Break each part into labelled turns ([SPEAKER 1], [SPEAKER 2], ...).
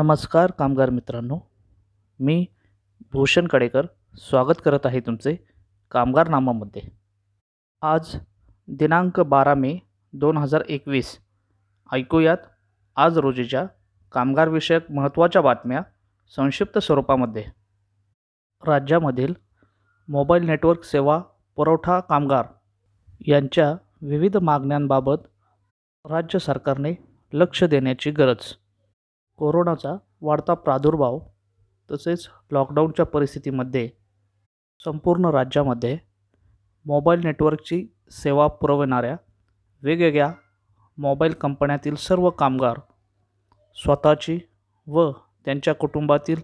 [SPEAKER 1] नमस्कार कामगार मित्रांनो. मी भूषण कडेकर स्वागत करत आहे तुमचे कामगार नामामध्ये आज दिनांक बारा मे दोन हजार एकवीस. ऐकूयात आज रोजीच्या कामगारविषयक महत्त्वाच्या बातम्या संक्षिप्त स्वरूपामध्ये. राज्यामधील मोबाईल नेटवर्क सेवा पुरवठा कामगार यांच्या विविध मागण्यांबाबत राज्य सरकारने लक्ष देण्याची गरज कोरोनाचा वाढता प्रादुर्भाव तसेच लॉकडाऊनच्या परिस्थितीमध्ये संपूर्ण राज्यामध्ये मोबाईल नेटवर्कची सेवा पुरवणाऱ्या वेगवेगळ्या मोबाईल कंपन्यातील सर्व कामगार स्वतःची व त्यांच्या कुटुंबातील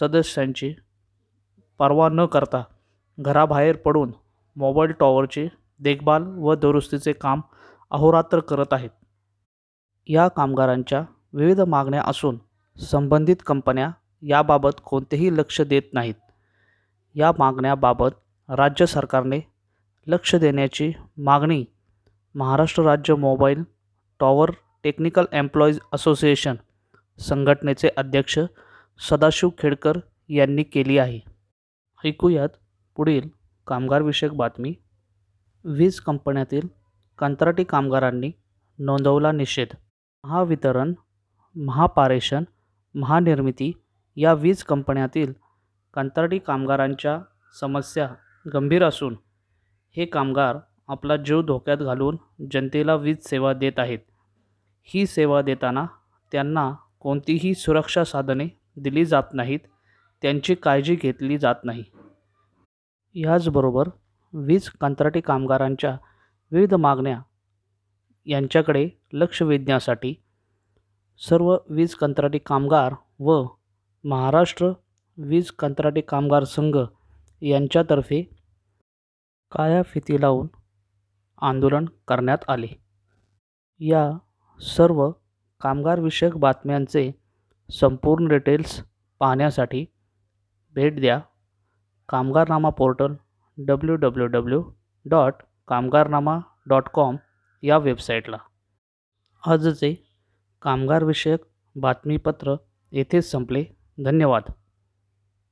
[SPEAKER 1] सदस्यांची पर्वा न करता घराबाहेर पडून मोबाईल टॉवरची देखभाल व दुरुस्तीचे काम अहोरात्र करत आहेत. या कामगारांच्या विविध मागण्या असून संबंधित कंपन्या याबाबत कोणतेही लक्ष देत नाहीत. या मागण्याबाबत राज्य सरकारने लक्ष देण्याची मागणी महाराष्ट्र राज्य mobile tower technical employees association संघटनेचे अध्यक्ष सदाशिव खेडकर यांनी केली आहे. ऐकूयात पुढील कामगारविषयक बातमी. वीज कंपन्यातील कंत्राटी कामगारांनी नोंदवला निषेध. महावितरण महापारेषण महानिर्मिती या वीज कंपन्यातील कंत्राटी कामगारांच्या समस्या गंभीर असून हे कामगार आपला जीव धोक्यात घालून जनतेला वीज सेवा देत आहेत. ही सेवा देताना त्यांना कोणतीही सुरक्षा साधने दिली जात नाहीत त्यांची काळजी घेतली जात नाही. याचबरोबर वीज कंत्राटी कामगारांच्या विविध मागण्या यांच्याकडे लक्ष वेधण्यासाठी सर्व वीज कंत्राटी कामगार व महाराष्ट्र वीज कंत्राटी कामगार संघ यांच्यातर्फे काळ्या फिती लावून आंदोलन करण्यात आले. या सर्व कामगारविषयक बातम्यांचे संपूर्ण डिटेल्स पाहण्यासाठी भेट द्या. Kamgarnama portal W W W dot Kamgarnama dot com या वेबसाईटला आजचे कामगारविषयक बातमीपत्र येथेच संपले. धन्यवाद.